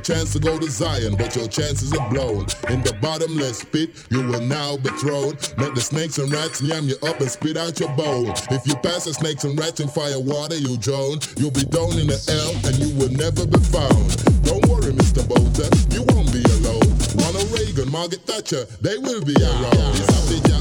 chance to go to Zion, but your chances are blown. In the bottomless pit, you will now be thrown. Let the snakes and rats yam you up and spit out your bone. If you pass the snakes and rats in fire water, you drown. You'll be down in the L and you will never be found. Don't worry, Mr. Bolter, you won't be alone. Ronald Reagan, Margaret Thatcher, they will be around. This this yeah.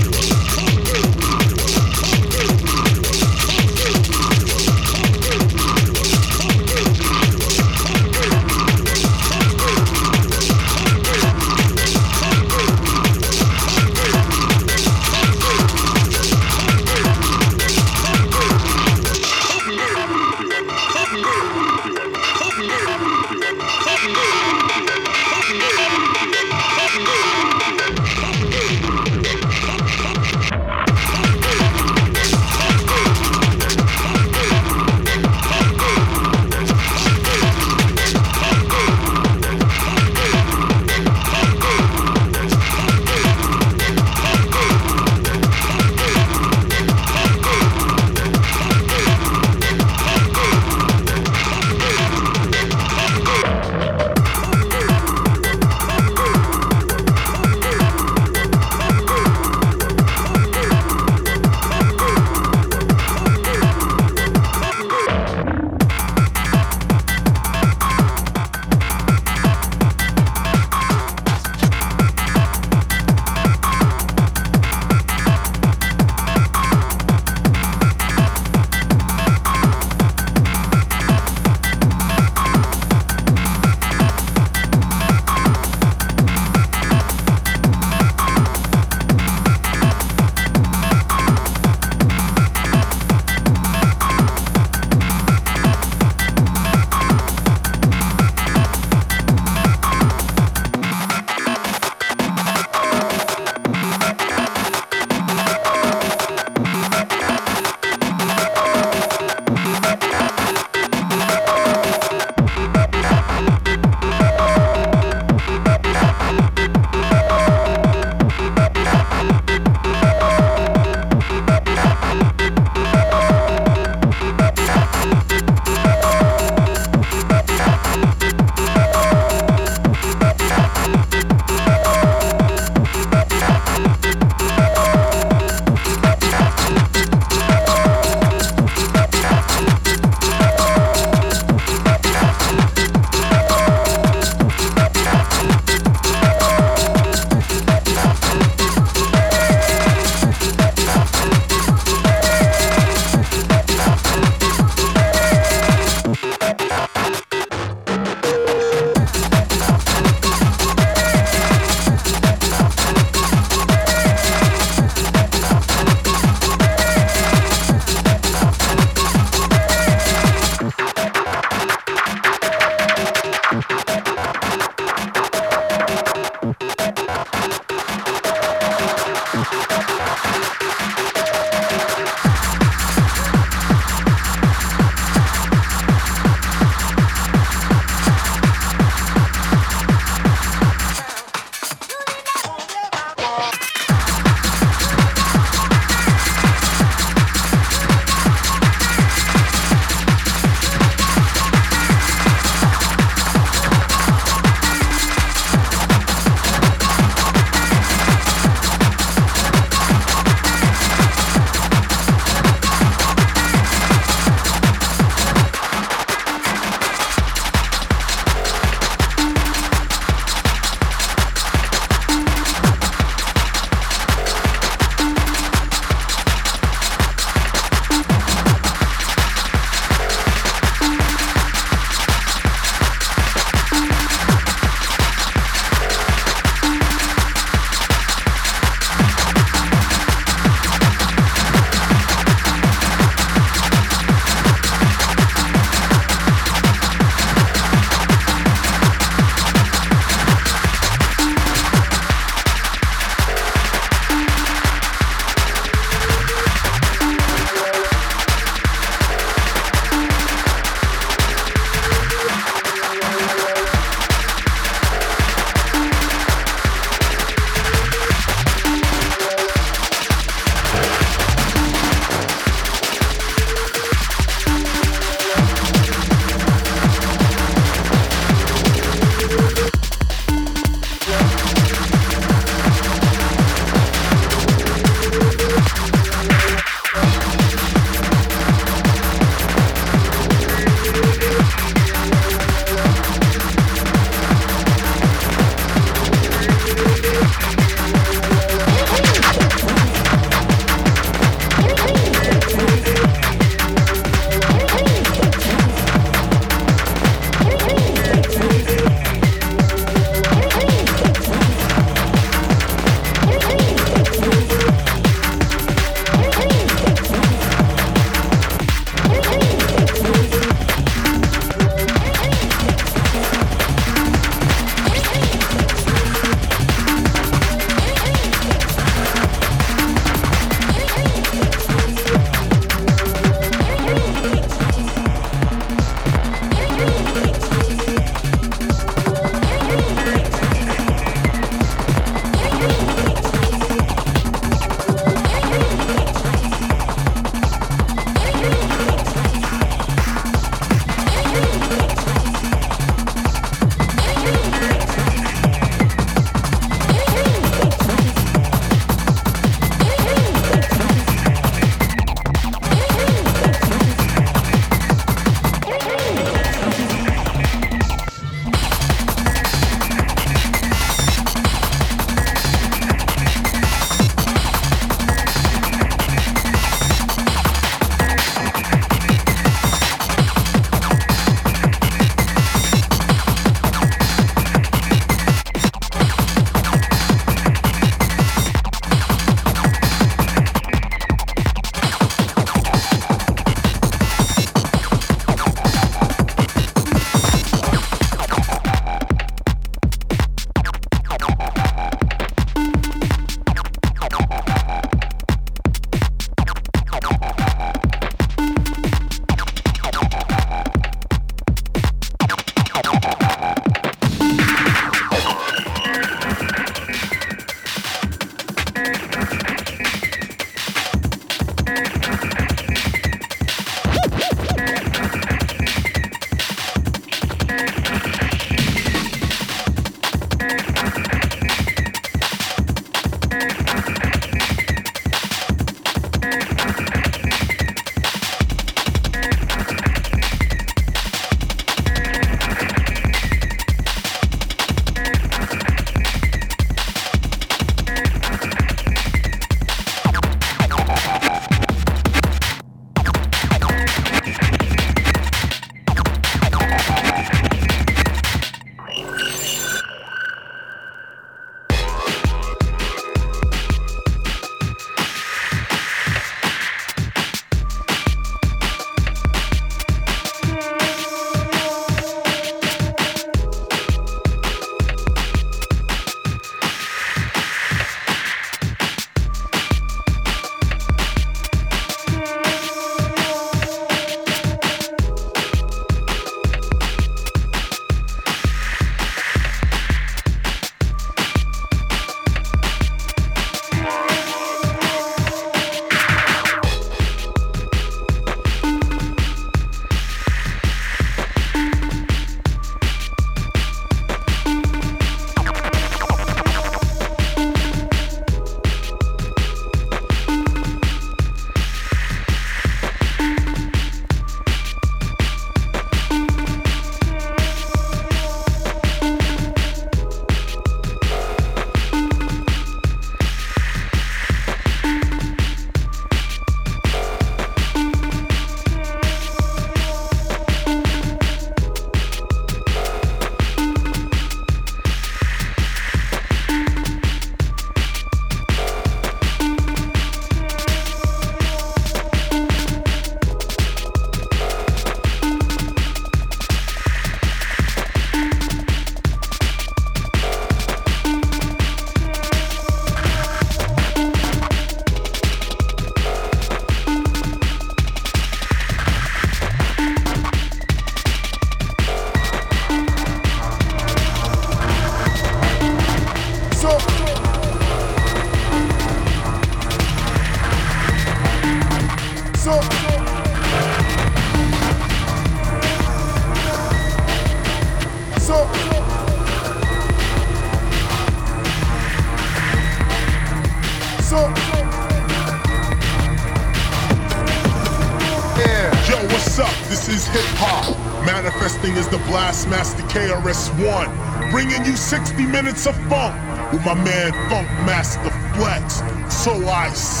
Blastmaster KRS-One, bringing you 60 minutes of funk with my man Funk Master Flex. So ice.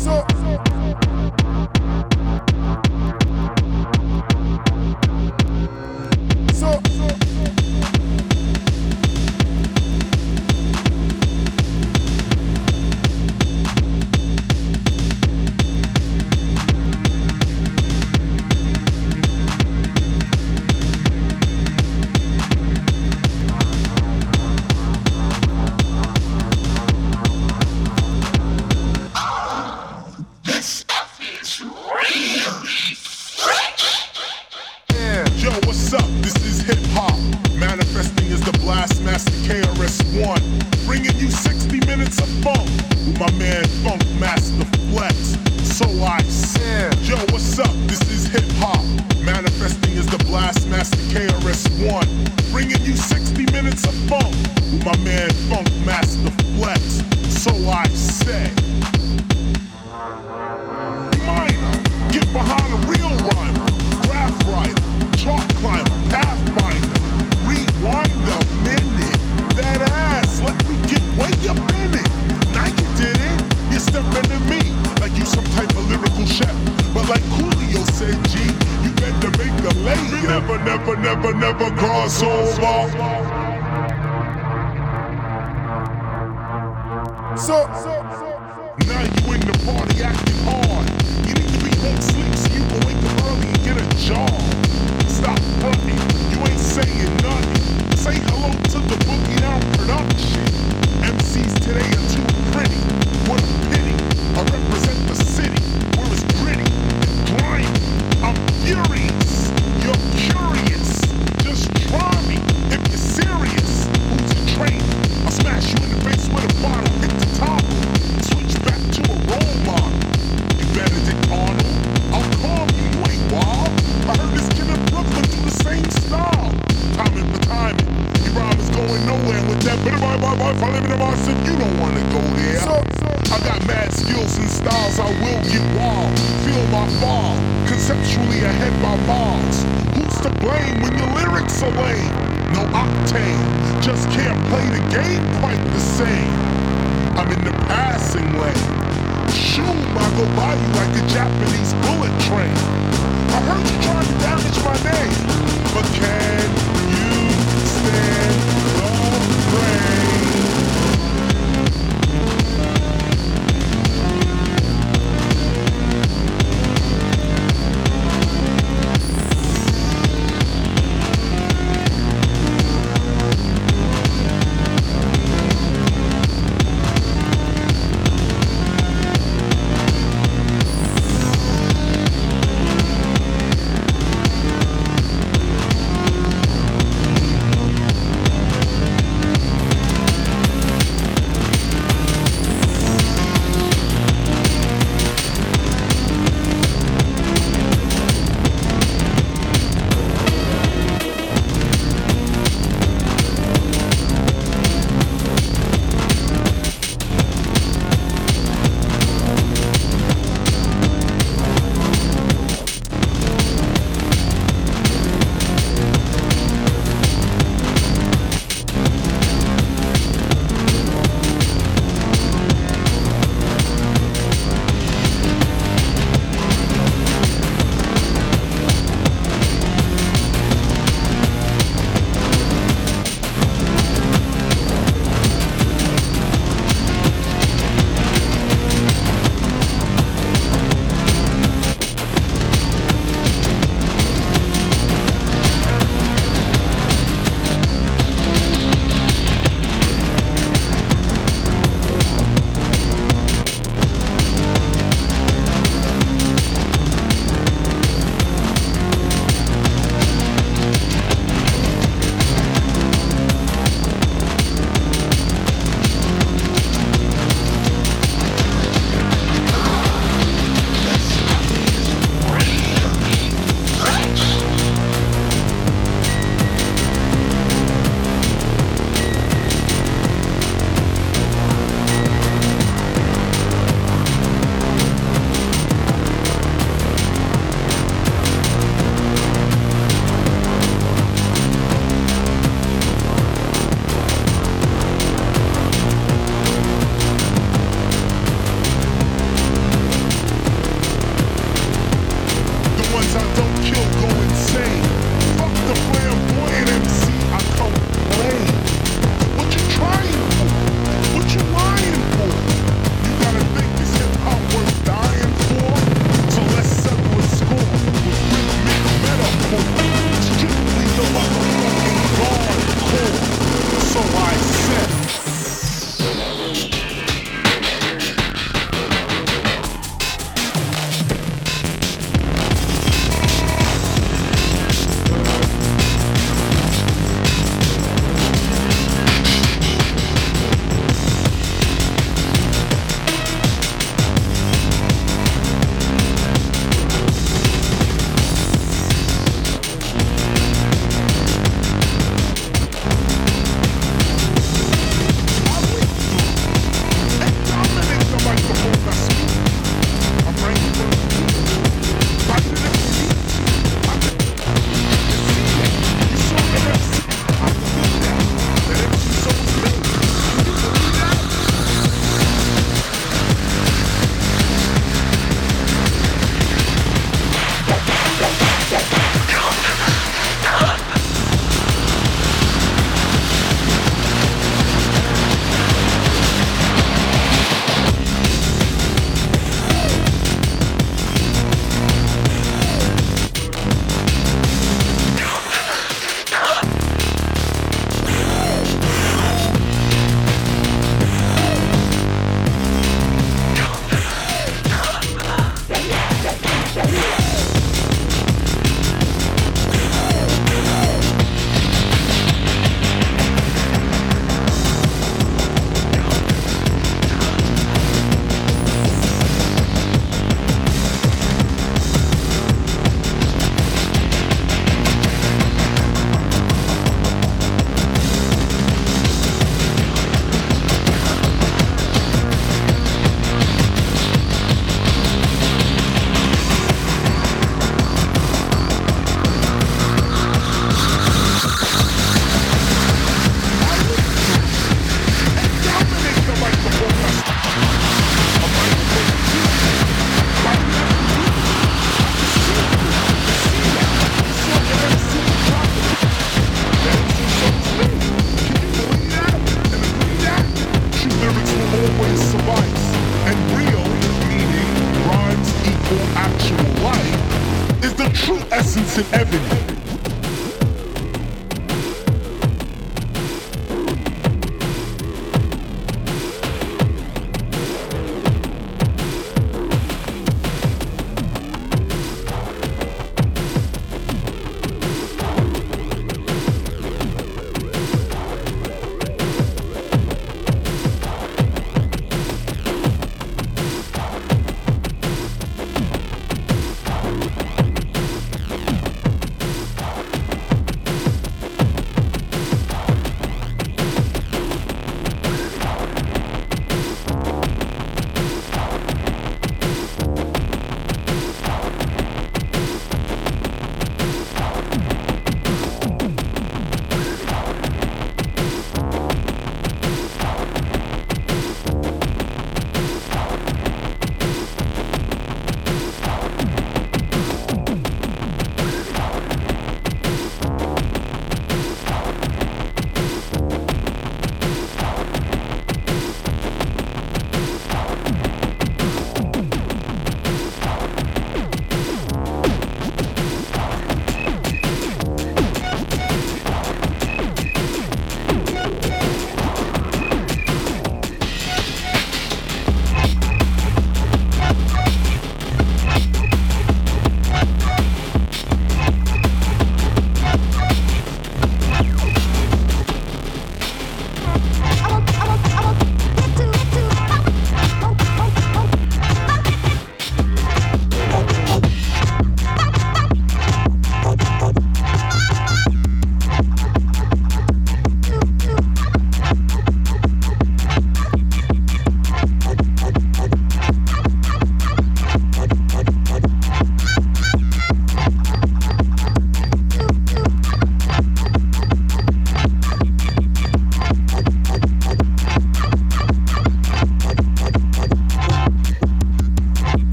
So.